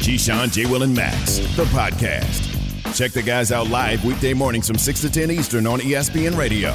Keyshawn, J. Will, and Max, the podcast. Check the guys out live weekday mornings from 6 to 10 Eastern on ESPN Radio.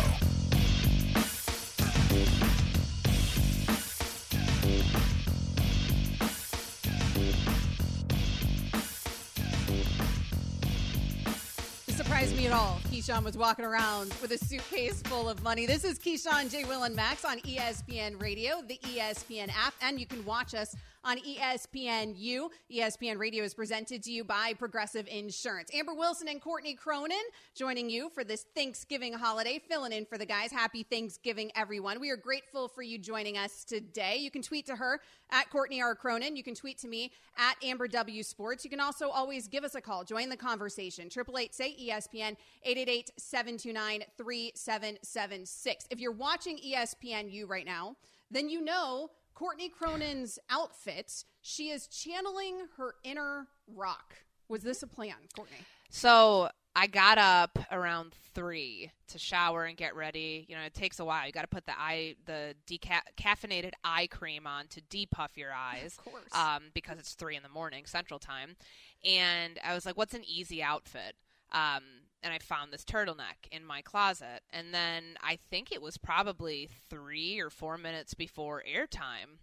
Surprised me at all. Keyshawn was walking around with a suitcase full of money. This is Keyshawn, J. Will, and Max on ESPN Radio, the ESPN app, and you can watch us on ESPNU. ESPN Radio is presented to you by Progressive Insurance. Amber Wilson and Courtney Cronin joining you for this Thanksgiving holiday, filling in for the guys. Happy Thanksgiving, everyone. We are grateful for you joining us today. You can tweet to her at Courtney R. Cronin. You can tweet to me at Amber W Sports. You can also always give us a call. Join the conversation. Triple eight say ESPN 888-729-3776. If you're watching ESPNU right now, then you know Courtney Cronin's outfit, she is channeling her inner rock. Was this a plan, Courtney? So I got up around three to shower and get ready. You know, it takes a while. You got to put the eye, the decaffeinated eye cream on to depuff your eyes, of course, um, because it's three in the morning Central Time. And I was like, "What's an easy outfit?" Um, and I found this turtleneck in my closet. And then I think it was probably three or four minutes before airtime,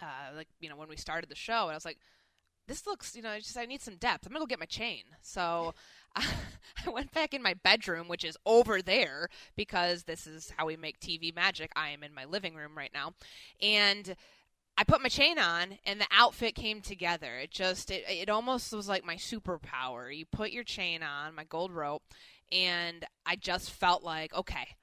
uh, like you know when we started the show, and I was like, "This looks, you know, just I need some depth. I'm gonna go get my chain." So I went back in my bedroom, which is over there because this is how we make TV magic. I am in my living room right now, and I put my chain on and the outfit came together. It just it it almost was like my superpower. You put your chain on, my gold rope, and I just felt like, okay,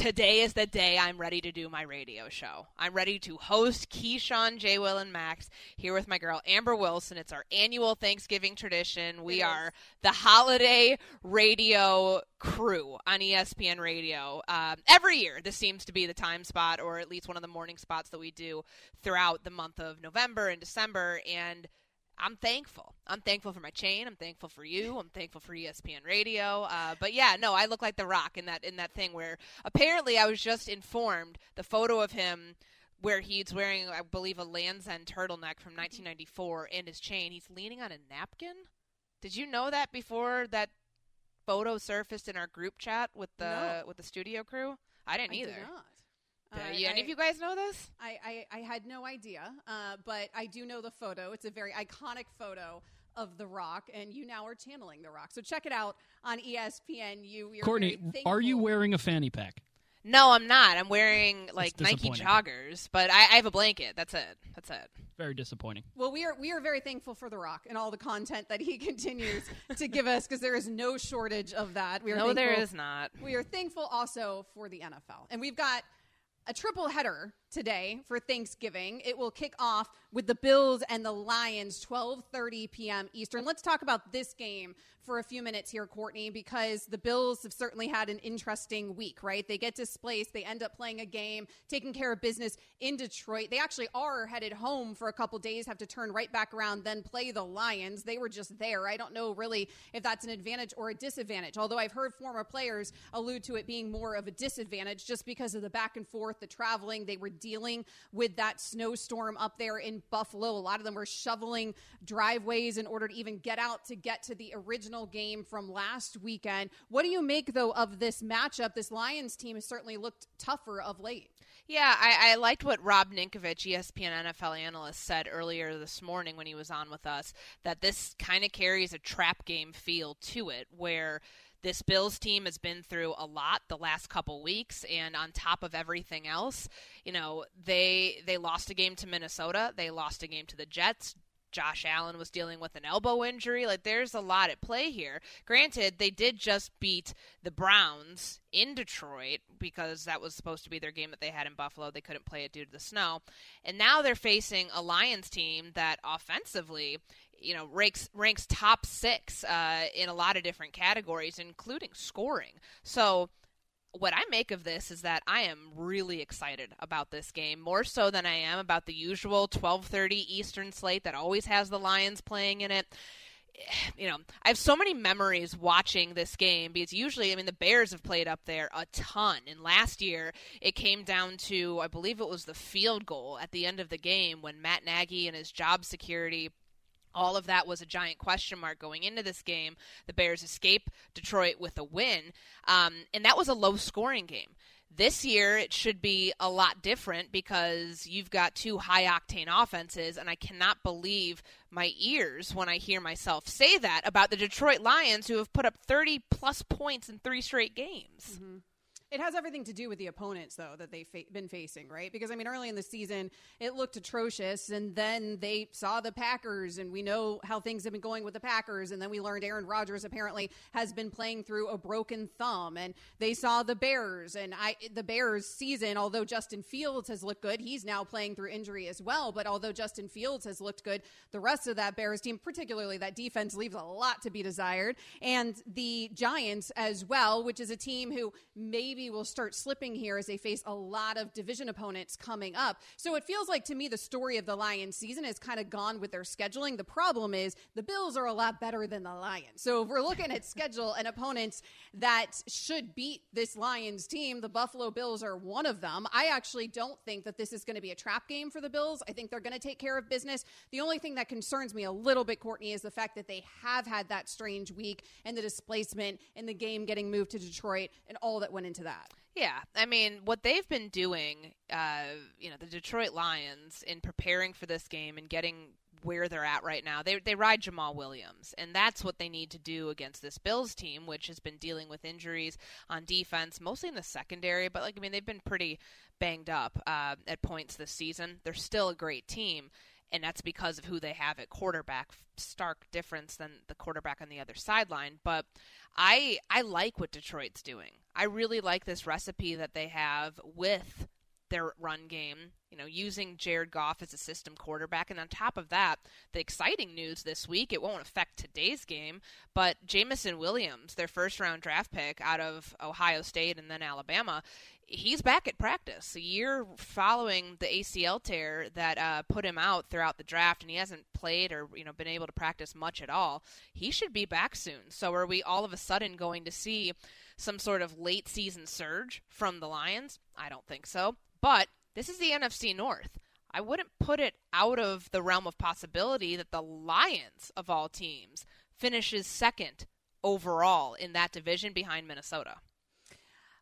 today is the day I'm ready to do my radio show. I'm ready to host Keyshawn, J. Will, and Max here with my girl Amber Wilson. It's our annual Thanksgiving tradition. We are the holiday radio crew on ESPN Radio. Um, every year, this seems to be the time spot, or at least one of the morning spots that we do throughout the month of November and December. And I'm thankful. I'm thankful for my chain. I'm thankful for you. I'm thankful for ESPN Radio. Uh, but yeah, no, I look like the Rock in that in that thing where apparently I was just informed the photo of him where he's wearing, I believe, a Lands' End turtleneck from 1994 and his chain. He's leaning on a napkin. Did you know that before that photo surfaced in our group chat with the No. with the studio crew? I didn't I either. did Uh, you- any I- of you guys know this? I, I, I had no idea, uh, but I do know the photo. It's a very iconic photo of The Rock, and you now are channeling The Rock. So check it out on ESPN. You, we are Courtney, are you wearing a fanny pack? No, I'm not. I'm wearing like Nike joggers, but I, I have a blanket. That's it. That's it. Very disappointing. Well, we are we are very thankful for The Rock and all the content that he continues to give us because there is no shortage of that. We are No, there thankful- is not. We are thankful also for the NFL, and we've got a triple header today for Thanksgiving. It will kick off with the Bills and the Lions, 12:30 p.m. Eastern. Let's talk about this game for a few minutes here, Courtney, because the Bills have certainly had an interesting week, right? They get displaced, they end up playing a game, taking care of business in Detroit. They actually are headed home for a couple days, have to turn right back around, then play the Lions. They were just there. I don't know really if that's an advantage or a disadvantage, although I've heard former players allude to it being more of a disadvantage just because of the back and forth, the traveling. They were dealing with that snowstorm up there in Buffalo. A lot of them were shoveling driveways in order to even get out to get to the original game from last weekend. What do you make, though, of this matchup? This Lions team has certainly looked tougher of late. Yeah, I, I, liked what Rob Ninkovich, ESPN NFL analyst, said earlier this morning when he was on with us that this kind of carries a trap game feel to it, where this Bills team has been through a lot the last couple weeks, and on top of everything else, you know they they lost a game to Minnesota, they lost a game to the Jets. Josh Allen was dealing with an elbow injury. Like, there's a lot at play here. Granted, they did just beat the Browns in Detroit because that was supposed to be their game that they had in Buffalo. They couldn't play it due to the snow. And now they're facing a Lions team that offensively, you know, ranks, ranks top six uh, in a lot of different categories, including scoring. So, what I make of this is that I am really excited about this game, more so than I am about the usual 12:30 Eastern slate that always has the Lions playing in it. You know, I have so many memories watching this game because usually, I mean, the Bears have played up there a ton. And last year, it came down to, I believe it was the field goal at the end of the game when Matt Nagy and his job security all of that was a giant question mark going into this game. The Bears escape Detroit with a win, um, and that was a low scoring game. This year, it should be a lot different because you've got two high octane offenses, and I cannot believe my ears when I hear myself say that about the Detroit Lions, who have put up 30 plus points in three straight games. Mm-hmm. It has everything to do with the opponents, though, that they've fa- been facing, right? Because, I mean, early in the season, it looked atrocious, and then they saw the Packers, and we know how things have been going with the Packers. And then we learned Aaron Rodgers apparently has been playing through a broken thumb, and they saw the Bears. And I, the Bears season, although Justin Fields has looked good, he's now playing through injury as well. But although Justin Fields has looked good, the rest of that Bears team, particularly that defense, leaves a lot to be desired. And the Giants as well, which is a team who maybe maybe will start slipping here as they face a lot of division opponents coming up. So it feels like to me the story of the Lions season has kind of gone with their scheduling. The problem is the Bills are a lot better than the Lions. So if we're looking at schedule and opponents that should beat this Lions team, the Buffalo Bills are one of them. I actually don't think that this is going to be a trap game for the Bills. I think they're going to take care of business. The only thing that concerns me a little bit, Courtney, is the fact that they have had that strange week and the displacement and the game getting moved to Detroit and all that went into that that. Yeah, I mean, what they've been doing, uh, you know, the Detroit Lions in preparing for this game and getting where they're at right now, they they ride Jamaal Williams, and that's what they need to do against this Bills team, which has been dealing with injuries on defense, mostly in the secondary. But like, I mean, they've been pretty banged up uh, at points this season. They're still a great team, and that's because of who they have at quarterback. Stark difference than the quarterback on the other sideline, but I I like what Detroit's doing. I really like this recipe that they have with their run game, you know, using Jared Goff as a system quarterback. And on top of that, the exciting news this week, it won't affect today's game, but Jameson Williams, their first round draft pick out of Ohio State and then Alabama, he's back at practice a year following the ACL tear that uh, put him out throughout the draft, and he hasn't played or you know been able to practice much at all. He should be back soon. So are we all of a sudden going to see some sort of late season surge from the Lions? I don't think so. But this is the NFC North. I wouldn't put it out of the realm of possibility that the Lions of all teams finishes second overall in that division behind Minnesota.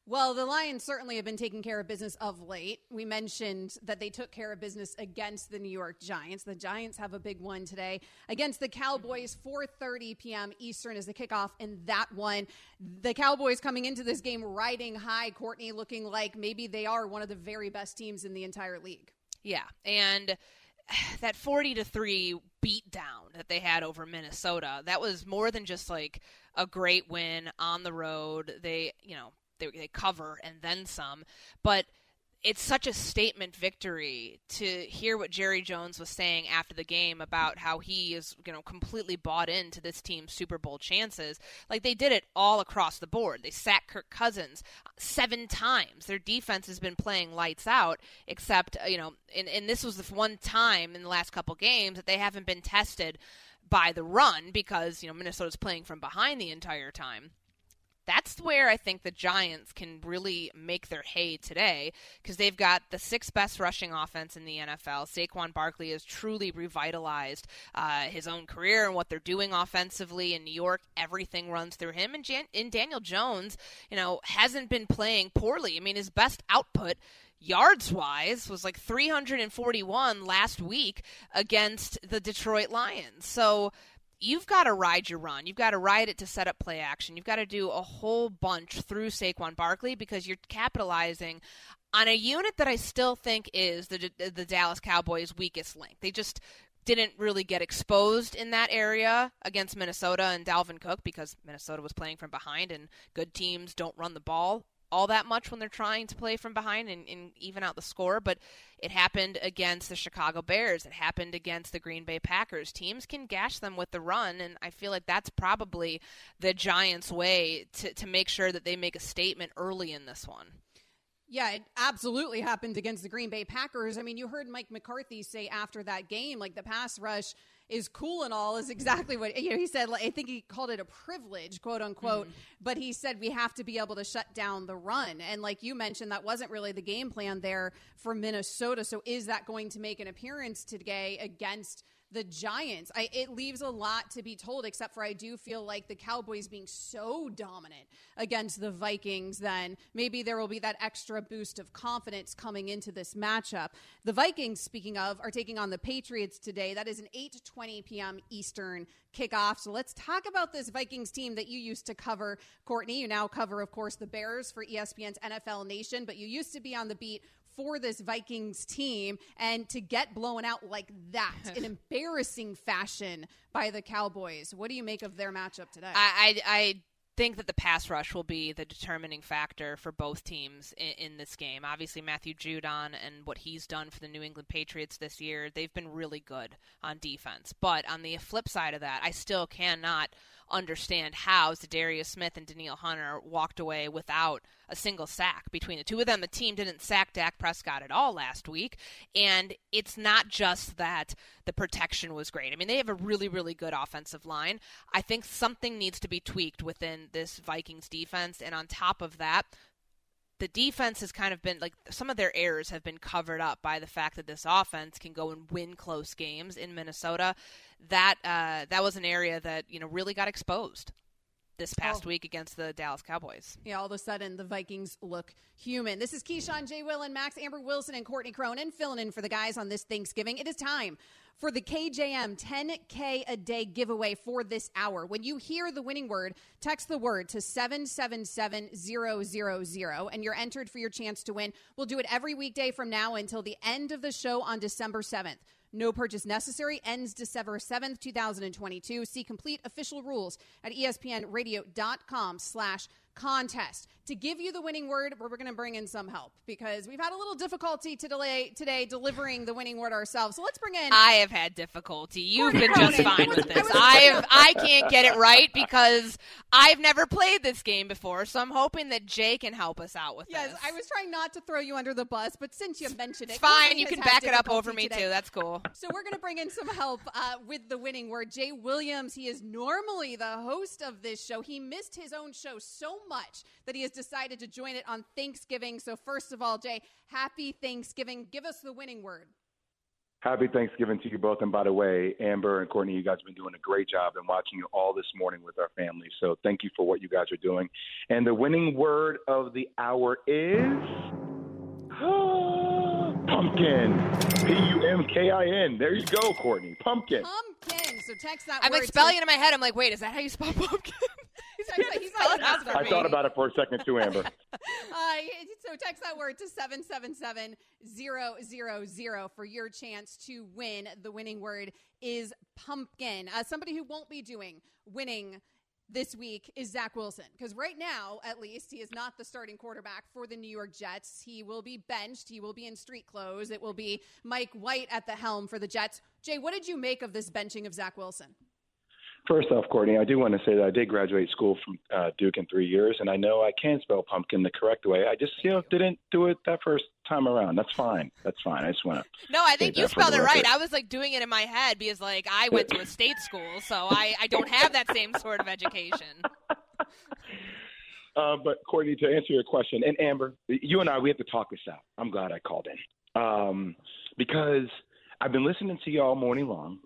Well, the Lions certainly have been taking care of business of late. We mentioned that they took care of business against the New York Giants. The Giants have a big one today against the Cowboys. 4:30 p.m. Eastern is the kickoff in that one. The Cowboys coming into this game riding high. Courtney looking like maybe they are one of the very best teams in the entire league. Yeah, and that 40 to 3 beat down that they had over Minnesota. That was more than just like a great win on the road. They, you know, they, they cover and then some. But it's such a statement victory to hear what Jerry Jones was saying after the game about how he is, you know, completely bought into this team's Super Bowl chances. Like they did it all across the board. They sacked Kirk Cousins seven times. Their defense has been playing lights out, except uh, you know, and, and this was the one time in the last couple games that they haven't been tested by the run because you know Minnesota's playing from behind the entire time that's where I think the Giants can really make their hay today because they've got the sixth best rushing offense in the NFL. Saquon Barkley has truly revitalized uh, his own career and what they're doing offensively in New York. Everything runs through him. And, Jan- and Daniel Jones, you know, hasn't been playing poorly. I mean, his best output yards wise was like 341 last week against the Detroit Lions. So you've got to ride your run. You've got to ride it to set up play action. You've got to do a whole bunch through Saquon Barkley because you're capitalizing on a unit that I still think is the the Dallas Cowboys' weakest link. They just didn't really get exposed in that area against Minnesota and Dalvin Cook because Minnesota was playing from behind and good teams don't run the ball all that much when they're trying to play from behind and, and, even out the score, but it happened against the Chicago Bears. It happened against the Green Bay Packers. Teams can gash them with the run, and I feel like that's probably the Giants' way to, to make sure that they make a statement early in this one. Yeah, it absolutely happened against the Green Bay Packers. I mean, you heard Mike McCarthy say after that game, like the pass rush is cool and all is exactly what you know he said like, i think he called it a privilege quote unquote. Mm-hmm. but he said we have to be able to shut down the run. And like you mentioned that wasn't really the game plan there for minnesota. So is that going to make an appearance today against the Giants. I, it leaves a lot to be told, except for I do feel like the Cowboys being so dominant against the Vikings, then maybe there will be that extra boost of confidence coming into this matchup. The Vikings, speaking of, are taking on the Patriots today. That is an 8 to 20 p.m. Eastern kickoff. So let's talk about this Vikings team that you used to cover, Courtney. You now cover, of course, the Bears for ESPN's NFL Nation, but you used to be on the beat for this Vikings team and to get blown out like that in embarrassing fashion by the Cowboys. What do you make of their matchup today? I, I, I think that the pass rush will be the determining factor for both teams in, in, this game. Obviously, Matthew Judon and what he's done for the New England Patriots this year, they've been really good on defense. But on the flip side of that, I still cannot understand how Za'Darius Smith and Danielle Hunter walked away without a single sack between the two of them. The team didn't sack Dak Prescott at all last week, and it's not just that the protection was great. I mean, they have a really, really good offensive line. I think something needs to be tweaked within this Vikings defense, and on top of that, the defense has kind of been like some of their errors have been covered up by the fact that this offense can go and win close games in Minnesota. That uh, that was an area that you know really got exposed this past oh. week against the Dallas Cowboys. Yeah, all of a sudden the Vikings look human. This is Keyshawn J. Will and Max Amber Wilson and Courtney Cronin filling in for the guys on this Thanksgiving. It is time for the KJM 10K a day giveaway for this hour. When you hear the winning word, text the word to 777000 and you're entered for your chance to win. We'll do it every weekday from now until the end of the show on December 7th. No purchase necessary. Ends December 7th, 2022. See complete official rules at espnradio.com slash contest. To give you the winning word, we're going to bring in some help because we've had a little difficulty to delay today delivering the winning word ourselves. So let's bring in. I have had difficulty. You've been just fine with this. I have. I can't get it right because I've never played this game before. So I'm hoping that Jay can help us out with yes, this. Yes, I was trying not to throw you under the bus, but since you mentioned it, it's fine. You can back it up over me today. too. That's cool. So we're going to bring in some help uh, with the winning word. Jay Williams. He is normally the host of this show. He missed his own show so much that he has decided to join it on Thanksgiving. So, first of all, Jay, happy Thanksgiving. Give us the winning word. Happy Thanksgiving to you both. And by the way, Amber and Courtney, you guys have been doing a great job and watching you all this morning with our family. So thank you for what you guys are doing. And the winning word of the hour is pumpkin. P U M K I N. There you go, Courtney. Pumpkin. Pumpkin. So text that I'm word. like spelling to- it in my head. I'm like, wait, is that how you spell pumpkin? he's like, he's like, I thought about it for a second too, Amber. Uh, so text that word to 777-000 for your chance to win. The winning word is pumpkin. Uh, somebody who won't be doing winning this week is Zach Wilson. Because right now, at least, he is not the starting quarterback for the New York Jets. He will be benched. He will be in street clothes. It will be Mike White at the helm for the Jets. Jay, what did you make of this benching of Zach Wilson? First off, Courtney, I do want to say that I did graduate school from uh, Duke in three years, and I know I can spell pumpkin the correct way. I just, you know, didn't do it that first time around. That's fine. That's fine. I just want to. No, I think you spelled it right. I was like doing it in my head because, like, I went to a state school, so I, I don't have that same sort of education. Uh, but Courtney, to answer your question, and Amber, you and I, we have to talk this out. I'm glad I called in um, because I've been listening to you all morning long,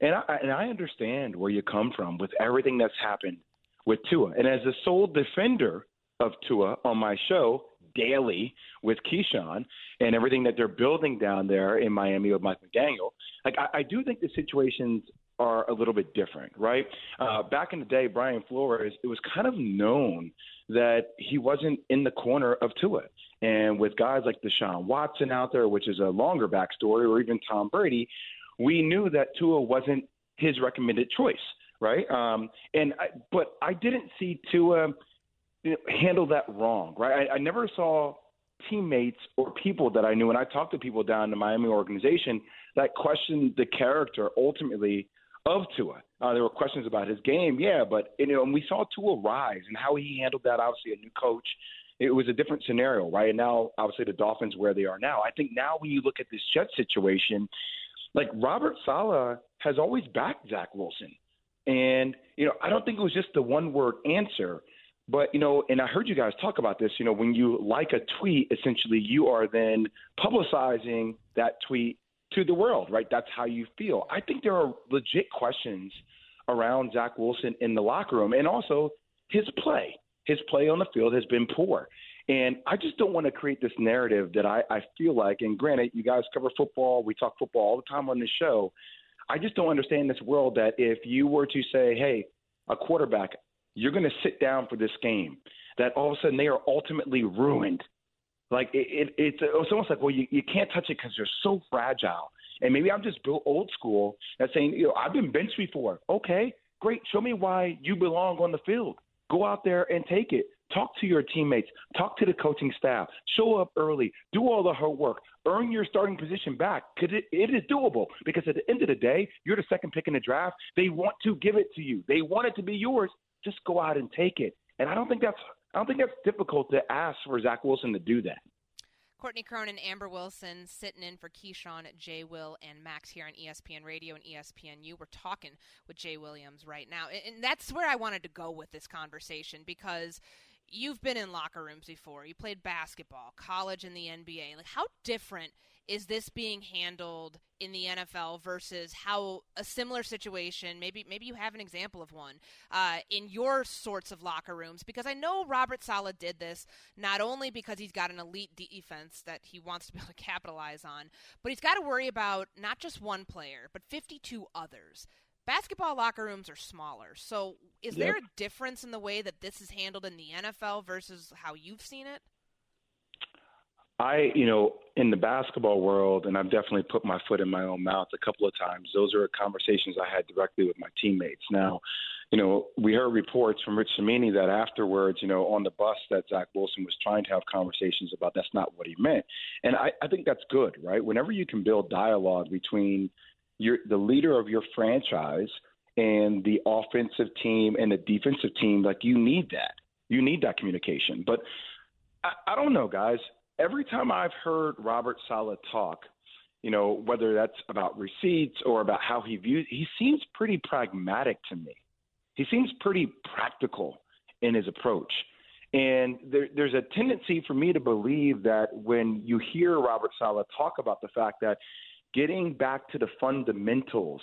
and I, and I understand where you come from with everything that's happened with Tua. And as a sole defender of Tua on my show daily with Keyshawn and everything that they're building down there in Miami with Mike McDaniel, like I, I do think the situations are a little bit different, right? Uh, back in the day, Brian Flores, it was kind of known that he wasn't in the corner of Tua. And with guys like Deshaun Watson out there, which is a longer backstory, or even Tom Brady, we knew that Tua wasn't his recommended choice, right? Um, and I, but I didn't see Tua handle that wrong, right? I, I never saw teammates or people that I knew, and I talked to people down in the Miami organization that questioned the character ultimately of Tua. Uh, there were questions about his game, yeah, but you know, and we saw Tua rise and how he handled that. Obviously, a new coach. It was a different scenario, right? And now, obviously, the Dolphins where they are now. I think now when you look at this Jet situation, like Robert Saleh has always backed Zach Wilson, and you know, I don't think it was just the one word answer. But you know, and I heard you guys talk about this. You know, when you like a tweet, essentially you are then publicizing that tweet to the world, right? That's how you feel. I think there are legit questions around Zach Wilson in the locker room and also his play. His play on the field has been poor. And I just don't want to create this narrative that I, I feel like, and granted, you guys cover football, we talk football all the time on this show. I just don't understand this world that if you were to say, hey, a quarterback, you're going to sit down for this game, that all of a sudden they are ultimately ruined like it, it it's it's almost like well you, you can't touch it because you're so fragile. And maybe I'm just built old school that's saying you know I've been benched before. Okay, great. Show me why you belong on the field. Go out there and take it. Talk to your teammates. Talk to the coaching staff. Show up early. Do all the hard work. Earn your starting position back because it, it is doable. Because at the end of the day, you're the second pick in the draft. They want to give it to you. They want it to be yours. Just go out and take it. And I don't think that's I don't think that's difficult to ask for Zach Wilson to do that. Courtney Cronin, Amber Wilson sitting in for Keyshawn, Jay Will, and Max here on ESPN Radio and ESPNU. We're talking with Jay Williams right now. And that's where I wanted to go with this conversation because you've been in locker rooms before. You played basketball, college, and the NBA. Like, how different is this being handled in the NFL versus how a similar situation, maybe maybe you have an example of one uh, in your sorts of locker rooms? Because I know Robert Saleh did this not only because he's got an elite defense that he wants to be able to capitalize on, but he's got to worry about not just one player but 52 others basketball locker rooms are smaller. So, is yep. there a difference in the way that this is handled in the NFL versus how you've seen it? I, you know, in the basketball world, and I've definitely put my foot in my own mouth a couple of times. Those are conversations I had directly with my teammates. Now, you know, we heard reports from Rich Cimini that afterwards, you know, on the bus that Zach Wilson was trying to have conversations about. That's not what he meant, and I, I think that's good, right? Whenever you can build dialogue between your the leader of your franchise and the offensive team and the defensive team, like you need that. You need that communication. But I, I don't know, guys. Every time I've heard Robert Saleh talk, you know, whether that's about receipts or about how he views, he seems pretty pragmatic to me. He seems pretty practical in his approach. And there, there's a tendency for me to believe that when you hear Robert Saleh talk about the fact that getting back to the fundamentals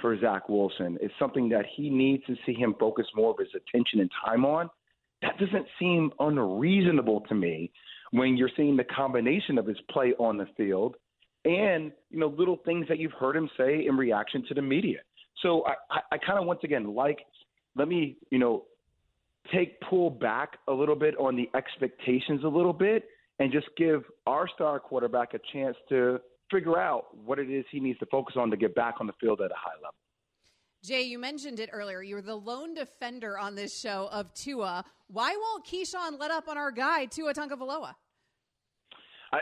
for Zach Wilson is something that he needs to see him focus more of his attention and time on. That doesn't seem unreasonable to me when you're seeing the combination of his play on the field and you know little things that you've heard him say in reaction to the media. So I, I, I kind of once again like let me you know take pull back a little bit on the expectations a little bit and just give our star quarterback a chance to figure out what it is he needs to focus on to get back on the field at a high level. Jay, you mentioned it earlier. You were the lone defender on this show of Tua. Why won't Keyshawn let up on our guy, Tua Tagovailoa? I,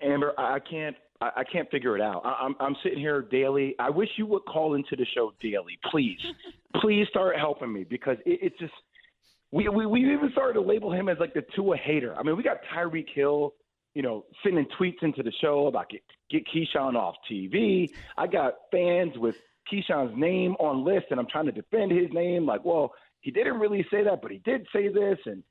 Amber, I can't. I can't figure it out. I'm, I'm sitting here daily. I wish you would call into the show daily, please. please start helping me because it, it's just we, we we even started to label him as like the Tua hater. I mean, we got Tyreek Hill you know, sending tweets into the show about get get Keyshawn off TV. I got fans with Keyshawn's name on list, and I'm trying to defend his name. Like, well, he didn't really say that, but he did say this, and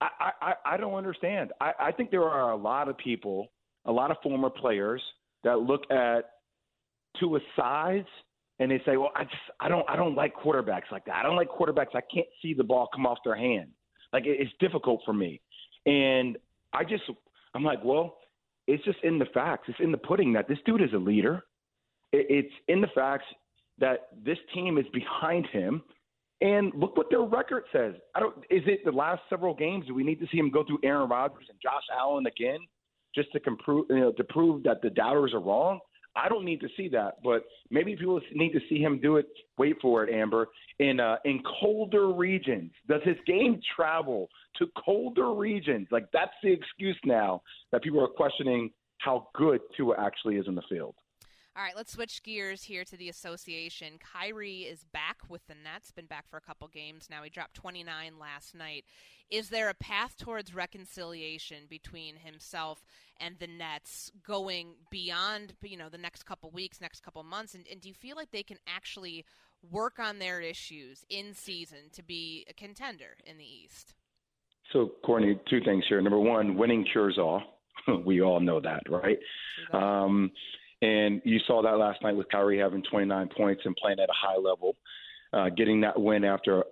I, I, I don't understand. I, I think there are a lot of people, a lot of former players that look at Tua's size and they say, "Well, I just I don't I don't like quarterbacks like that. I don't like quarterbacks. I can't see the ball come off their hand. Like it, it's difficult for me." And I just I'm like, well, it's just in the facts. It's in the pudding that this dude is a leader. It's in the facts that this team is behind him. And look what their record says. I don't. Is it the last several games? Do we need to see him go through Aaron Rodgers and Josh Allen again, just to, comprove, you know, to prove that the doubters are wrong? I don't need to see that, but maybe people need to see him do it. Wait for it, Amber. In uh, in colder regions, does his game travel to colder regions? Like that's the excuse now that people are questioning how good Tua actually is in the field. All right, let's switch gears here to the association. Kyrie is back with the Nets, been back for a couple games now. He dropped 29 last night. Is there a path towards reconciliation between himself and the Nets going beyond, you know, the next couple weeks, next couple months? And, and do you feel like they can actually work on their issues in season to be a contender in the East? So, Courtney, two things here. Number one, winning cures all. we all know that, right? Um, and you saw that last night with Kyrie having 29 points and playing at a high level, uh, getting that win after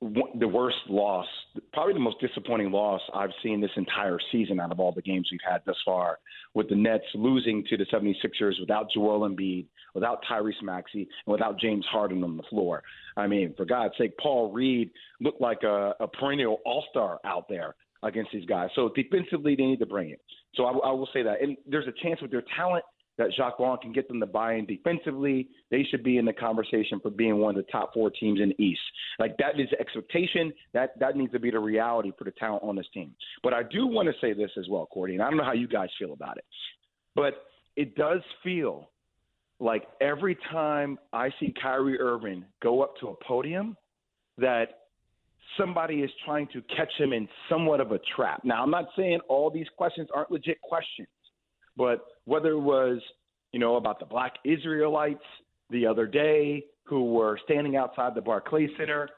the worst loss, probably the most disappointing loss I've seen this entire season out of all the games we've had thus far, with the Nets losing to the 76ers without Joel Embiid, without Tyrese Maxey, and without James Harden on the floor. I mean, for God's sake, Paul Reed looked like a, a perennial all star out there against these guys. So defensively, they need to bring it. So I, I will say that. And there's a chance with their talent that Jacque Vaughn can get them to buy in defensively. They should be in the conversation for being one of the top four teams in the East. Like that is the expectation. That that needs to be the reality for the talent on this team. But I do want to say this as well, Cordy, and I don't know how you guys feel about it, but it does feel like every time I see Kyrie Irving go up to a podium, that somebody is trying to catch him in somewhat of a trap. Now, I'm not saying all these questions aren't legit questions, but whether it was, you know, about the black Israelites the other day who were standing outside the Barclays Center,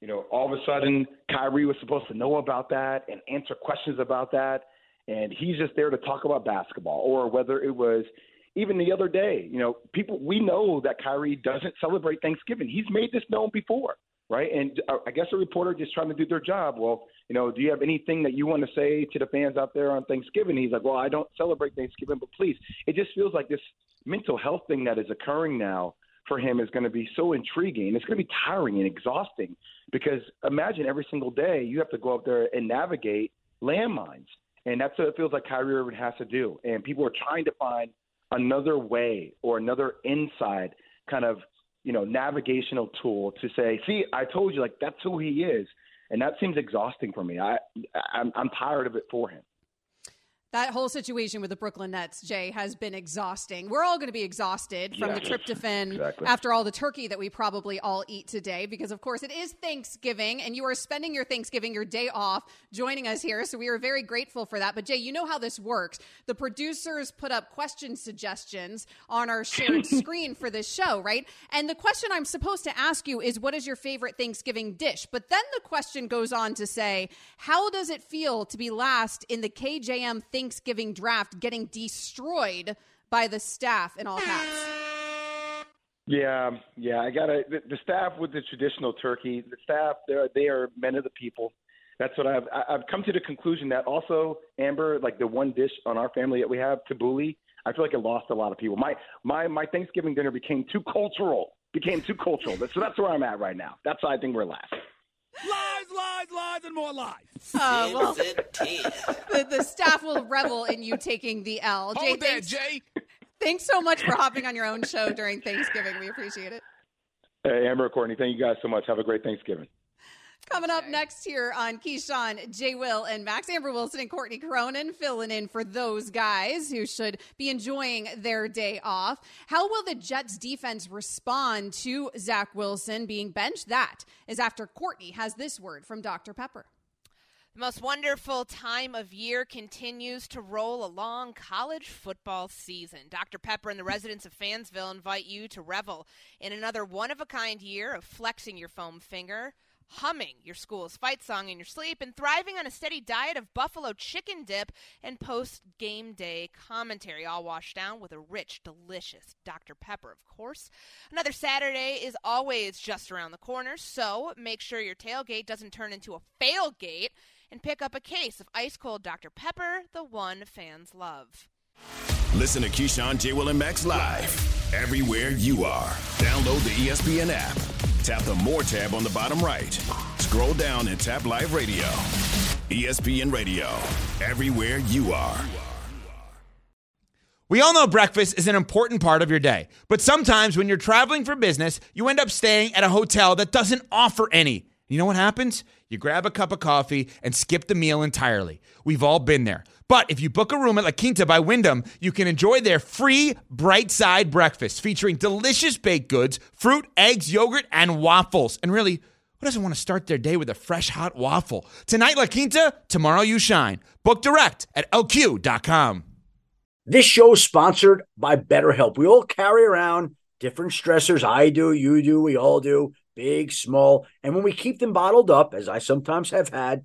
you know, all of a sudden Kyrie was supposed to know about that and answer questions about that. And he's just there to talk about basketball, or whether it was even the other day, you know, people we know that Kyrie doesn't celebrate Thanksgiving. He's made this known before right? And uh, I guess a reporter just trying to do their job. Well, you know, do you have anything that you want to say to the fans out there on Thanksgiving? He's like, well, I don't celebrate Thanksgiving, but please. It just feels like this mental health thing that is occurring now for him is going to be so intriguing. It's going to be tiring and exhausting because imagine every single day you have to go up there and navigate landmines. And that's what it feels like Kyrie Irving has to do. And people are trying to find another way or another inside kind of you know, navigational tool to say, see, I told you, like that's who he is, and that seems exhausting for me. I, I'm, I'm tired of it for him that whole situation with the Brooklyn Nets, Jay, has been exhausting. We're all going to be exhausted from the tryptophan exactly. after all the turkey that we probably all eat today, because of course it is Thanksgiving, and you are spending your Thanksgiving, your day off, joining us here. So we are very grateful for that. But Jay, you know how this works. The producers put up question suggestions on our shared screen for this show, right? And the question I'm supposed to ask you is, what is your favorite Thanksgiving dish? But then the question goes on to say, how does it feel to be last in the KJM Thanksgiving draft getting destroyed by the staff in all caps. Yeah, yeah, I gotta. The, the staff with the traditional turkey, the staff, they're they are men of the people. That's what I've I've come to the conclusion that also Amber, like the one dish on our family that we have, tabbouleh. I feel like it lost a lot of people. My my my Thanksgiving dinner became too cultural. Became too cultural. So that's where I'm at right now. That's why I think we're last. Lies, lies, lies, and more lies. Uh, well, the, the, staff will revel in you taking the L. Jay, Hold thanks, that, Jay. Thanks so much for hopping on your own show during Thanksgiving. We appreciate it. Hey, Amber Courtney, thank you guys so much. Have a great Thanksgiving. Coming up next here on Keyshawn, J. Will, and Max Amber Wilson and Courtney Cronin filling in for those guys who should be enjoying their day off. How will the Jets defense respond to Zach Wilson being benched? That is after Courtney has this word from Dr. Pepper. The most wonderful time of year continues to roll along college football season. Dr. Pepper and the residents of Fansville invite you to revel in another one of a kind year of flexing your foam finger humming your school's fight song in your sleep, and thriving on a steady diet of buffalo chicken dip and post game day commentary, all washed down with a rich, delicious Dr. Pepper, of course. Another Saturday is always just around the corner, so make sure your tailgate doesn't turn into a failgate and pick up a case of ice cold Dr. Pepper, the one fans love. Listen to Keyshawn, J. Will, and Max live everywhere you are. Download the ESPN app. Tap the More tab on the bottom right. Scroll down and tap Live Radio. ESPN Radio, everywhere you are. We all know breakfast is an important part of your day, but sometimes when you're traveling for business, you end up staying at a hotel that doesn't offer any. You know what happens? You grab a cup of coffee and skip the meal entirely. We've all been there. But if you book a room at La Quinta by Wyndham, you can enjoy their free bright side breakfast featuring delicious baked goods, fruit, eggs, yogurt, and waffles. And really, who doesn't want to start their day with a fresh hot waffle? Tonight, La Quinta, tomorrow, you shine. Book direct at lq.com. This show is sponsored by BetterHelp. We all carry around different stressors. I do, you do, we all do, big, small. And when we keep them bottled up, as I sometimes have had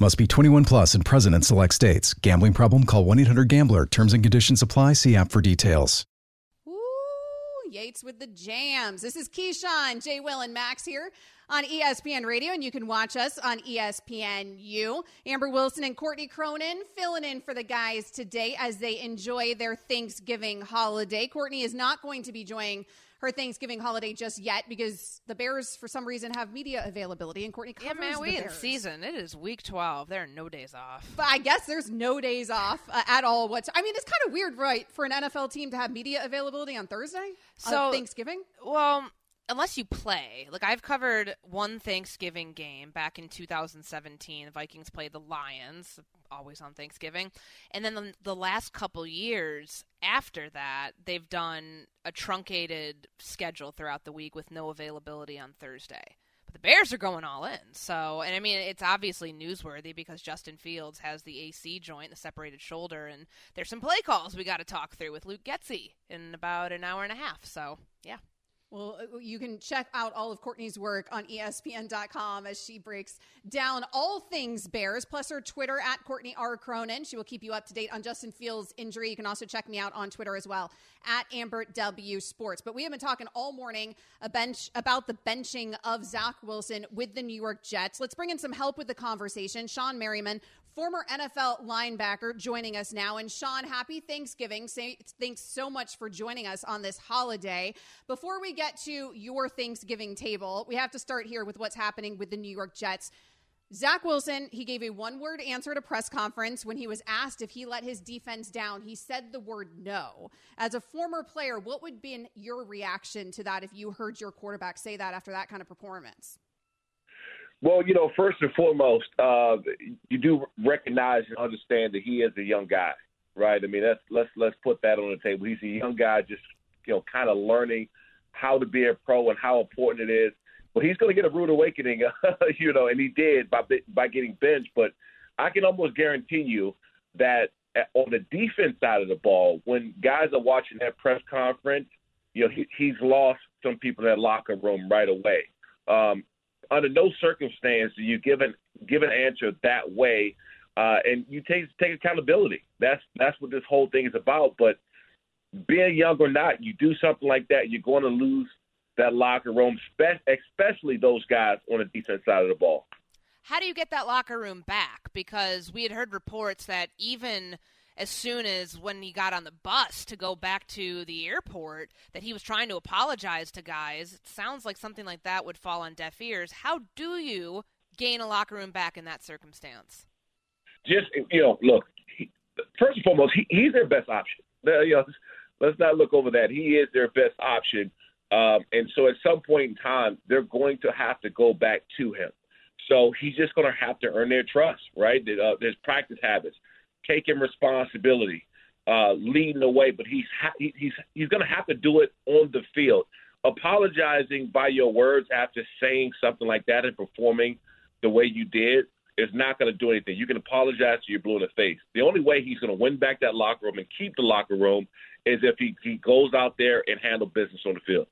Must be 21 plus and present in select states. Gambling problem? Call 1 800 Gambler. Terms and conditions apply. See app for details. Ooh, Yates with the jams. This is Keyshawn, Jay Will, and Max here on ESPN Radio, and you can watch us on E ESPNU. Amber Wilson and Courtney Cronin filling in for the guys today as they enjoy their Thanksgiving holiday. Courtney is not going to be joining her Thanksgiving holiday just yet because the Bears, for some reason, have media availability, and Courtney covers Yeah, man, we in season. It is week 12. There are no days off. But I guess there's no days off uh, at all. What's I mean, it's kind of weird, right, for an NFL team to have media availability on Thursday, So- on Thanksgiving. Well, unless you play. Like I've covered one Thanksgiving game back in 2017. The Vikings played the Lions, always on Thanksgiving. And then the, the last couple years after that, they've done a truncated schedule throughout the week with no availability on Thursday. But the Bears are going all in. So, and I mean, it's obviously newsworthy because Justin Fields has the AC joint, the separated shoulder, and there's some play calls we got to talk through with Luke Getsy in about an hour and a half. So, yeah. Well, uh, you can check out all of Courtney's work on ESPN.com as she breaks down all things Bears, plus her Twitter at Courtney R. Cronin. She will keep you up to date on Justin Fields' injury. You can also check me out on Twitter as well at Amber W Sports. But we have been talking all morning bench, about the benching of Zach Wilson with the New York Jets. Let's bring in some help with the conversation. Shawne Merriman, former NFL linebacker, joining us now. And Shawne, happy Thanksgiving. Thanks so much for joining us on this holiday. Before we get to your Thanksgiving table, we have to start here with what's happening with the New York Jets. Zach Wilson, he gave a one word answer at a press conference when he was asked if he let his defense down. He said the word no. As a former player, what would be your reaction to that if you heard your quarterback say that after that kind of performance? Well, you know, first and foremost, uh, you do recognize and understand that he is a young guy, right? I mean, let's let's let's put that on the table. He's a young guy, just you know, kind of learning how to be a pro and how important it is. But he's going to get a rude awakening, you know, and he did by by getting benched. But I can almost guarantee you that on the defense side of the ball, when guys are watching that press conference, you know, he, he's lost some people in that locker room right away. Um, under no circumstance do you give an give an answer that way, uh, and you take take accountability. That's that's what this whole thing is about. But being young or not, you do something like that, you're going to lose that locker room, especially those guys on the defense side of the ball. How do you get that locker room back? Because we had heard reports that even as soon as when he got on the bus to go back to the airport that he was trying to apologize to guys. It sounds like something like that would fall on deaf ears. How do you gain a locker room back in that circumstance? Just you know, look. First and foremost, he, he's their best option. You know, let's not look over that. He is their best option, um, and so at some point in time, they're going to have to go back to him. So he's just going to have to earn their trust, right? Uh, his practice habits, taking responsibility, uh, leading the way, but he's ha- he's he's going to have to do it on the field. Apologizing by your words after saying something like that and performing the way you did is not going to do anything. You can apologize to your blue in the face. The only way he's going to win back that locker room and keep the locker room is if he, he goes out there and handle business on the field.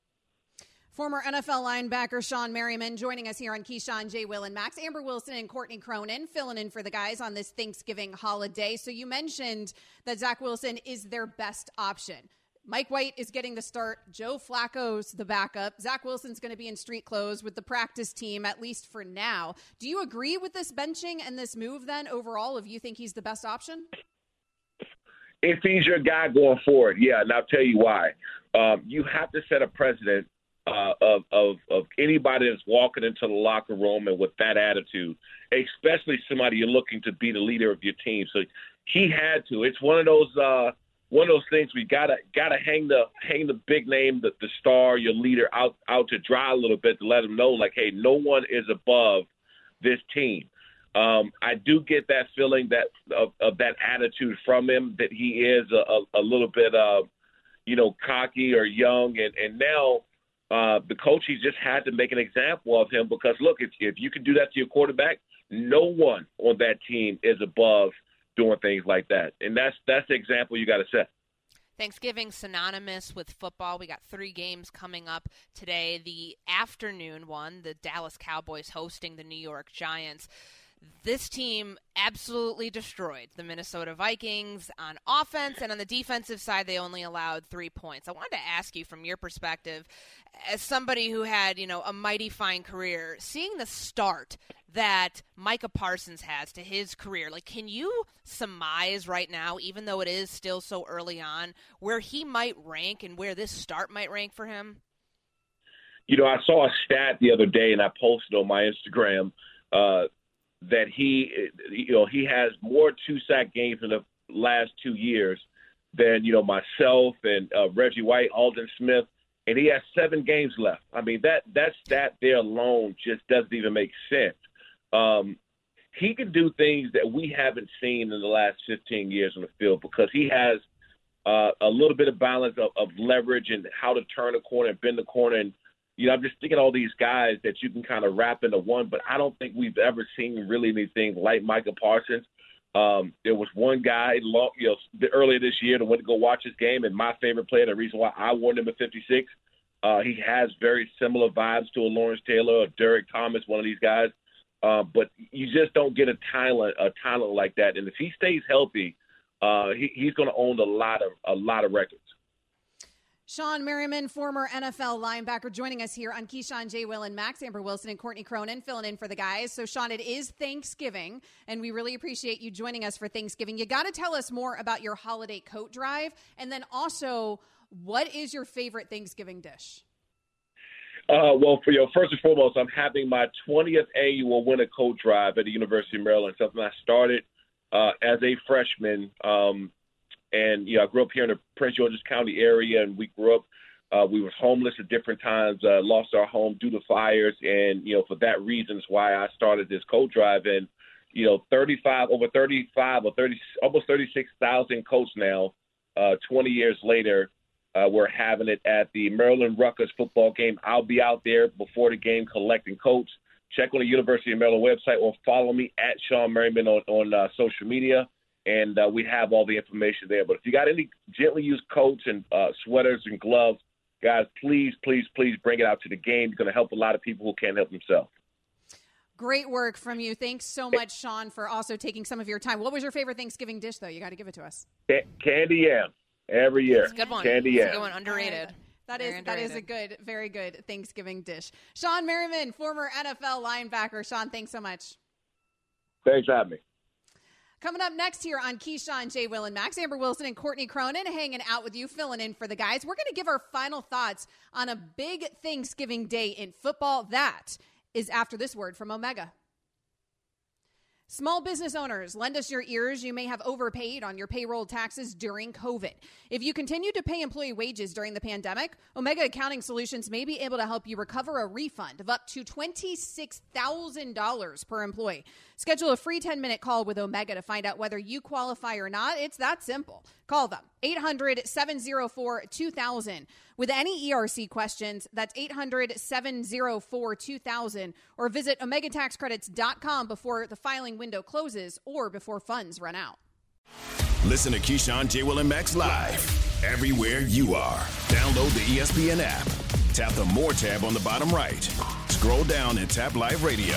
Former NFL linebacker Shawne Merriman joining us here on Keyshawn, J. Will, and Max. Amber Wilson and Courtney Cronin filling in for the guys on this Thanksgiving holiday. So you mentioned that Zach Wilson is their best option. Mike White is getting the start. Joe Flacco's the backup. Zach Wilson's going to be in street clothes with the practice team, at least for now. Do you agree with this benching and this move then overall, if you think he's the best option? If he's your guy going forward, yeah, and I'll tell you why. Um, you have to set a precedent uh, of, of of anybody that's walking into the locker room and with that attitude, especially somebody you're looking to be the leader of your team. So he had to. It's one of those uh, one of those things we gotta gotta hang the hang the big name, the, the star, your leader out out to dry a little bit to let him know like, hey, no one is above this team. Um, I do get that feeling that of, of that attitude from him that he is a, a, a little bit, uh, you know, cocky or young, and and now uh, the coaches just had to make an example of him because look, if, if you can do that to your quarterback, no one on that team is above doing things like that, and that's that's the example you got to set. Thanksgiving synonymous with football. We got three games coming up today. The afternoon one, the Dallas Cowboys hosting the New York Giants this team absolutely destroyed the Minnesota Vikings on offense, and on the defensive side, they only allowed three points. I wanted to ask you, from your perspective, as somebody who had, you know, a mighty fine career, seeing the start that Micah Parsons has to his career, like, can you surmise right now, even though it is still so early on, where he might rank and where this start might rank for him? You know, I saw a stat the other day, and I posted on my Instagram. Uh, that he, you know, he has more two sack games in the last two years than you know myself and uh, Reggie White, Aldon Smith, and he has seven games left. I mean that that stat there alone just doesn't even make sense. Um, he can do things that we haven't seen in the last 15 years on the field because he has uh, a little bit of balance of, of leverage and how to turn a corner and bend the corner and you know, I'm just thinking all these guys that you can kind of wrap into one, but I don't think we've ever seen really anything like Micah Parsons. Um, there was one guy, you know, earlier this year that went to go watch his game, and my favorite player, the reason why I wore at 56, uh, he has very similar vibes to a Lawrence Taylor or Derrick Thomas, one of these guys. Uh, but you just don't get a talent, a talent like that. And if he stays healthy, uh, he, he's going to own a lot of a lot of records. Shawne Merriman, former NFL linebacker, joining us here on Keyshawn J. Will and Max, Amber Wilson and Courtney Cronin filling in for the guys. So, Shawne, it is Thanksgiving, and we really appreciate you joining us for Thanksgiving. You got to tell us more about your holiday coat drive, and then also, what is your favorite Thanksgiving dish? Uh, well, for you first and foremost, I'm having my 20th annual winter coat drive at the University of Maryland. Something I started uh, as a freshman um, and you know, I grew up here in the Prince George's County area, and we grew up. Uh, we were homeless at different times, uh, lost our home due to fires, and you know, for that reason is why I started this coat drive. And you know, 35 over 35 or 30, almost 36,000 coats now. Uh, 20 years later, uh, we're having it at the Maryland Rutgers football game. I'll be out there before the game collecting coats. Check on the University of Maryland website or follow me at Shawne Merriman on, on uh, social media and uh, we have all the information there. But if you got any gently used coats and uh, sweaters and gloves, guys, please, please, please bring it out to the game. You're going to help a lot of people who can't help themselves. Great work from you. Thanks so much, Shawne, for also taking some of your time. What was your favorite Thanksgiving dish, though? You got to give it to us. Candy yam every year. It's a good one. Candy It's yam. a good one. Underrated. That Very is that is a good, very good Thanksgiving dish. Shawne Merriman, former NFL linebacker. Shawne, thanks so much. Thanks for having me. Coming up next here on Keyshawn, J. Will, and Max, Amber Wilson and Courtney Cronin hanging out with you, filling in for the guys. We're going to give our final thoughts on a big Thanksgiving day in football. That is after this word from Omega. Small business owners, lend us your ears. You may have overpaid on your payroll taxes during COVID. If you continue to pay employee wages during the pandemic, Omega Accounting Solutions may be able to help you recover a refund of up to $26,000 per employee. Schedule a free 10 minute call with Omega to find out whether you qualify or not. It's that simple. Call them 800 704 2000 with any ERC questions. That's 800 704 2000 or visit OmegaTaxCredits.com before the filing window closes or before funds run out. Listen to Keyshawn, J. Will, and Max live everywhere you are. Download the ESPN app. Tap the More tab on the bottom right. Scroll down and tap Live Radio.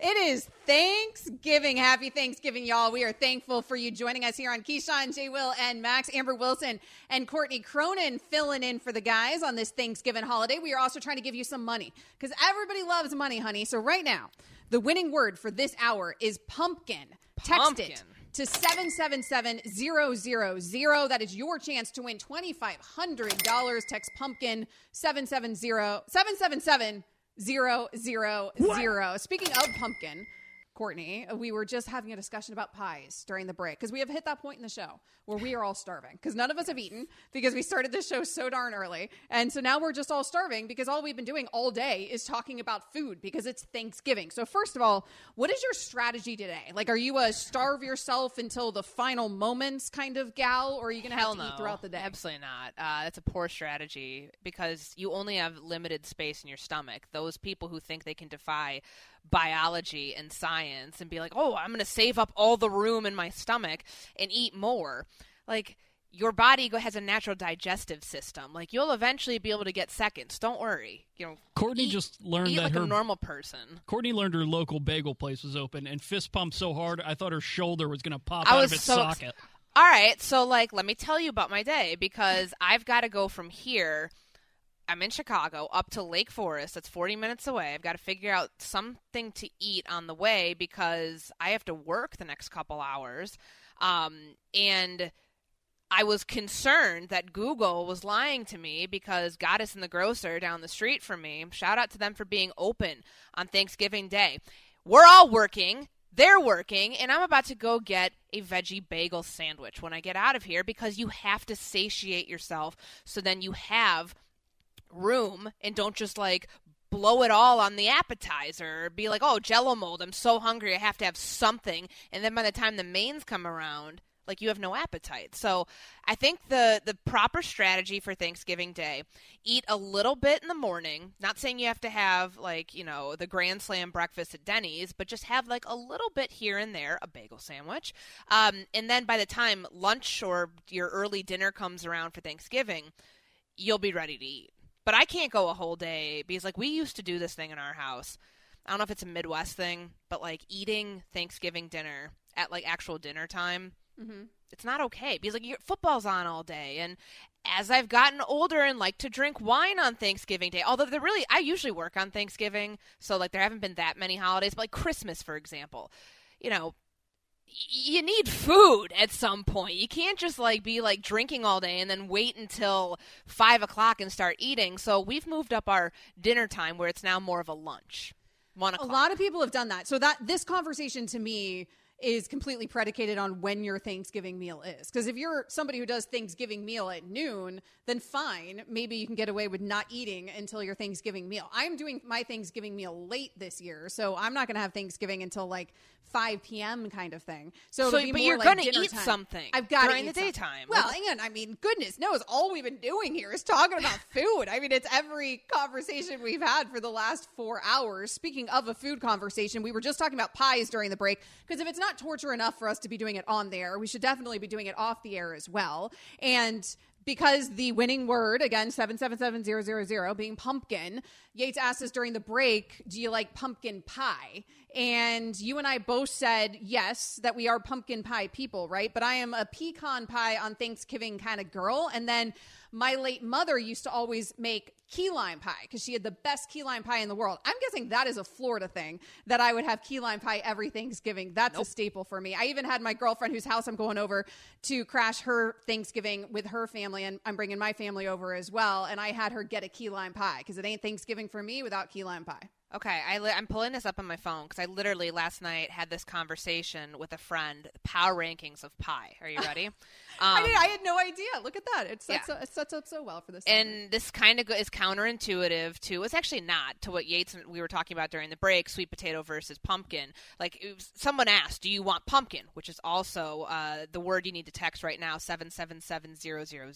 It is Thanksgiving. Happy Thanksgiving, y'all. We are thankful for you joining us here on Keyshawn, J. Will, and Max, Amber Wilson, and Courtney Cronin filling in for the guys on this Thanksgiving holiday. We are also trying to give you some money because everybody loves money, honey. So, right now, the winning word for this hour is pumpkin. Text it to 777-000. That is your chance to win $2,500. Text pumpkin 770 777 zero zero zero. Speaking of pumpkin, Courtney, we were just having a discussion about pies during the break because we have hit that point in the show where we are all starving because none of us have eaten because we started this show so darn early. And so now we're just all starving because all we've been doing all day is talking about food because it's Thanksgiving. So, first of all, what is your strategy today? Like, are you a starve yourself until the final moments kind of gal, or are you going to have Hell to no. eat throughout the day? Absolutely not. Uh, that's a poor strategy because you only have limited space in your stomach. Those people who think they can defy biology and science and be like, oh, I'm going to save up all the room in my stomach and eat more. Like, your body has a natural digestive system. Like, you'll eventually be able to get seconds. Don't worry. You know, Courtney eat- just learned that like her a normal person. Courtney learned her local bagel place was open and fist pumped so hard I thought her shoulder was going to pop I out of its so socket. All right, so like let me tell you about my day because I've got to go from here I'm in Chicago up to Lake Forest. That's 40 minutes away. I've got to figure out something to eat on the way because I have to work the next couple hours. Um, and I was concerned that Google was lying to me because Goddess and the Grocer down the street from me, shout out to them for being open on Thanksgiving Day. We're all working. They're working, and I'm about to go get a veggie bagel sandwich when I get out of here because you have to satiate yourself so then you have room and don't just like blow it all on the appetizer be like, oh, jello mold, I'm so hungry, I have to have something. And then by the time the mains come around, like you have no appetite. So I think the the proper strategy for Thanksgiving Day, eat a little bit in the morning. Not saying you have to have like, you know, the grand slam breakfast at Denny's, but just have like a little bit here and there, a bagel sandwich. Um, and then by the time lunch or your early dinner comes around for Thanksgiving, you'll be ready to eat. But I can't go a whole day because like we used to do this thing in our house. I don't know if it's a Midwest thing, but like eating Thanksgiving dinner at like actual dinner time, Mm-hmm. it's not okay because like your football's on all day. And as I've gotten older and like to drink wine on Thanksgiving Day, although they're really I usually work on Thanksgiving, so like there haven't been that many holidays, but like Christmas, for example, you know, you need food at some point. You can't just like be like drinking all day and then wait until five o'clock and start eating. So we've moved up our dinner time where it's now more of a lunch. One A lot of people have done that. So that this conversation to me is completely predicated on when your Thanksgiving meal is. Because if you're somebody who does Thanksgiving meal at noon, then fine, maybe you can get away with not eating until your Thanksgiving meal. I'm doing my Thanksgiving meal late this year, so I'm not going to have Thanksgiving until like 5 p.m. kind of thing. So, So- but you're like gonna eat time. something I've got during the daytime. Well, and I mean, goodness knows, all we've been doing here is talking about food. I mean, it's every conversation we've had for the last four hours. Speaking of a food conversation, we were just talking about pies during the break because if it's not torture enough for us to be doing it on there, we should definitely be doing it off the air as well. And because the winning word again 777000 being pumpkin yates asked us during the break do you like pumpkin pie? And you and i both said yes that we are pumpkin pie people right? But i am a pecan pie on thanksgiving kind of girl. And then my late mother used to always make key lime pie because she had the best key lime pie in the world. I'm guessing that is a Florida thing that I would have key lime pie every Thanksgiving. That's a staple for me. I even had my girlfriend whose house I'm going over to crash her Thanksgiving with her family, and I'm bringing my family over as well. And I had her get a key lime pie because it ain't Thanksgiving for me without key lime pie. Okay, I li- I'm pulling this up on my phone because I literally last night had this conversation with a friend. Power rankings of pie. Are you ready? I, Um, did, I had no idea. Look at that. It sets, Yeah. up, it sets up so well for this. segment. and this kind of is counterintuitive to it's actually not to what Yates and we were talking about during the break sweet potato versus pumpkin like it was, someone asked do you want pumpkin which is also uh, the word you need to text right now 777000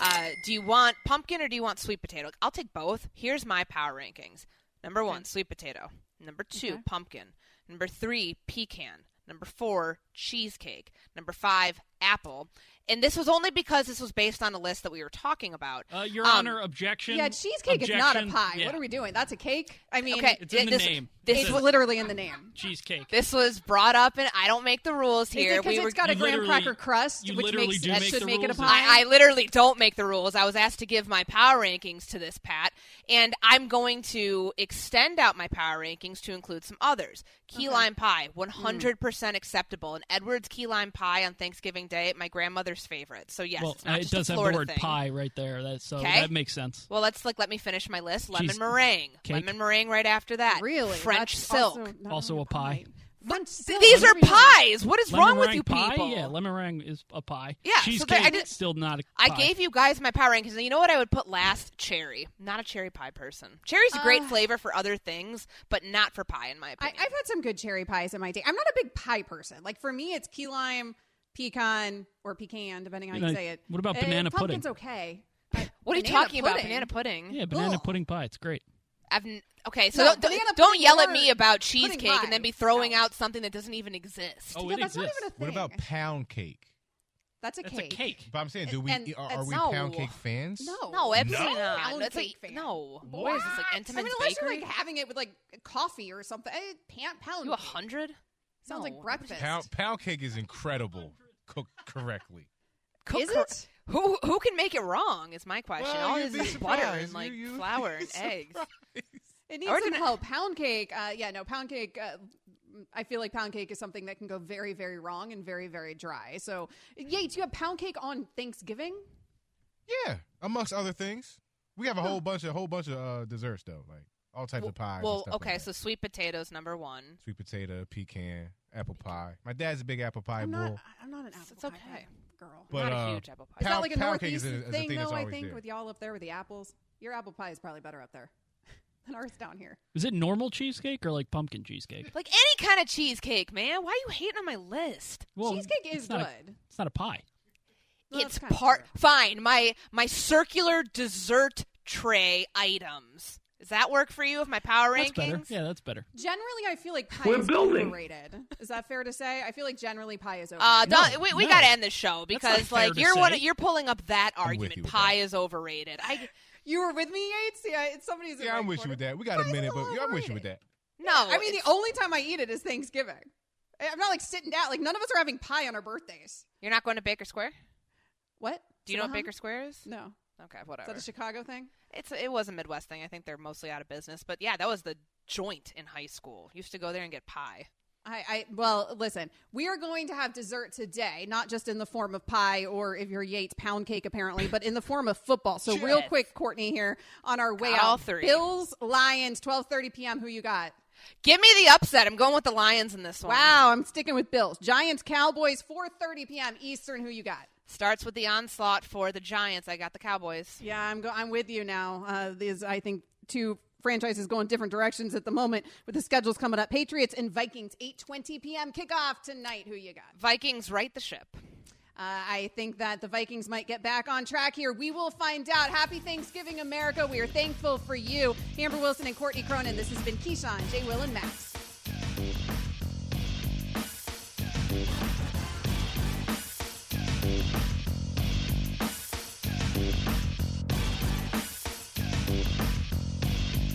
uh, do you want pumpkin or do you want sweet potato I'll take both here's my power rankings number one sweet potato. Number two Okay. pumpkin. Number three pecan. Number four cheesecake. Number five apple and this was only because this was based on a list that we were talking about Uh, Your Um, Honor, objection. yeah, cheesecake is not a pie. Yeah. What are we doing? That's a cake. I mean, Okay, It's in the this, name. This it's was literally in the name. Cheesecake. this was brought up, and I don't make the rules Is here. it because we were, it's got a graham cracker crust, you which makes that make should make it a pie? I, I literally don't make the rules. I was asked to give my power rankings to this, Pat, and I'm going to extend out my power rankings to include some others. Key lime pie, 100% acceptable. And Edwards key lime pie on Thanksgiving Day, at my grandmother's favorite. So yes, well, it's not uh, it just does a have the word thing. pie right there. That, so Okay. that makes sense. Well, let's like let me finish my list. Lemon Cheese- meringue, cake. lemon meringue right after that. really French That's silk. Also, Also a pie. French silk. These are pies. What is lemon wrong with you pie? people? Yeah, lemon meringue is a pie. Yeah, so cheesecake there- I did- still not a I pie. I gave you guys my power rankings, and you know what I would put last? Cherry. Not a cherry pie person. Cherry's a great Uh, flavor for other things, but not for pie, in my I, opinion. I've had some good cherry pies in my day. I'm not a big pie person. Like for me, it's key lime, pecan, or pecan, depending on how you Uh, say it. what about Uh, banana pudding? Pumpkin's okay. Uh, what are you banana talking about? pudding? Banana pudding. Yeah, banana Ugh. pudding pie. It's great. I've n- okay, so No, don't, don't, banana don't pudding yell at or me about pudding cheesecake and then be throwing No. out something that doesn't even exist. Oh, Yeah, it that's not exists. even a thing. What about pound cake? That's a cake. It's cake. a cake. But I'm saying, do we And- are, are we no. pound cake fans? No, No, absolutely No? not. Pound That's cake like, fan. no. What? What is this like I Entenmann's mean, unless Bakery? you're like having it with like coffee or something. Eh, pan, pound. you a cake. hundred? Sounds like breakfast. Pound pound cake is incredible cooked correctly. Cook Is cor- it? Who who can make it wrong? Is my question. Well, All you'd it is be is butter surprised. and like You- you- flour you'd and be eggs. It needs Or some can- help. Pound cake, uh, yeah, no, pound cake. Uh, I feel like pound cake is something that can go very, very wrong and very, very dry. So, Yates, you have pound cake on Thanksgiving? Yeah, amongst other things. We have a whole bunch of whole bunch of uh, desserts though, like all types of pies. and Well, stuff like okay, that. so sweet potatoes number one. sweet potato, pecan, apple pie. My dad's a big apple pie I'm bull. not. I'm not an apple pie. It's pie okay. girl. But, not uh, a huge apple pie. Is that pound- like a northeast is a- is a thing, thing though? I think there. with y'all up there with the apples, your apple pie is probably better up there than ours down here. Is it normal cheesecake or like pumpkin cheesecake? Like any kind of cheesecake, man. Why are you hating on my list? Well, Cheesecake is it's not a- good. it's not a pie. Well, it's part fine. My my circular dessert tray items. Does that work for you with my power That's rankings? better. Yeah, that's better. Generally, I feel like pie We're is building. overrated. Is that fair to say? I feel like generally pie is Uh, overrated. don't- we, we no. got to end the show because like you're one you're pulling up that with argument. Pie is overrated. I you were with me, Yates. Yeah, it's somebody's. in yeah, my I'm with you with that. We got a minute, but little yeah, I'm with you with that. no. I mean, the only time I eat it is Thanksgiving. I'm not like sitting down. Like none of us are having pie on our birthdays. you're not going to Baker Square. What? Do you know what Baker Square is? No. Okay, whatever. Is that a Chicago thing? It's it was a Midwest thing. I think they're mostly out of business. But yeah, that was the joint in high school. Used to go there and get pie. I, I well, listen. We are going to have dessert today, not just in the form of pie or if you're Yates pound cake, apparently, but in the form of football. So, real quick, Courtney here on our way Got all out. three. Bills, Lions, twelve thirty p.m. Who you got? Give me the upset. I'm going with the Lions in this one. Wow, I'm sticking with Bills. Giants, Cowboys, four thirty p.m. Eastern. Who you got? Starts with the onslaught for the Giants. I got the Cowboys. Yeah, I'm go- I'm with you now. Uh, these I think two franchises going different directions at the moment with the schedules coming up. Patriots and Vikings, 8:20 p.m. kickoff tonight. Who you got? Vikings right the ship. Uh, I think that the Vikings might get back on track here. We will find out. Happy Thanksgiving, America. We are thankful for you. Amber Wilson and Courtney Cronin. This has been Keyshawn, Jay Will, and Max.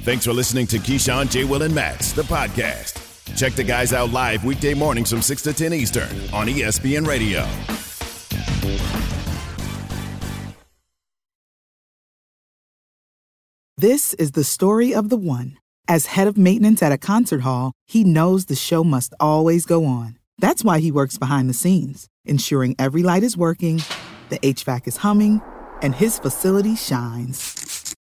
Thanks for listening to Keyshawn, J. Will, and Max, the podcast. Check the guys out live weekday mornings from 6 to 10 Eastern on ESPN Radio. This is the story of the one. As head of maintenance at a concert hall, he knows the show must always go on. That's why he works behind the scenes, ensuring every light is working, the HVAC is humming, and his facility shines.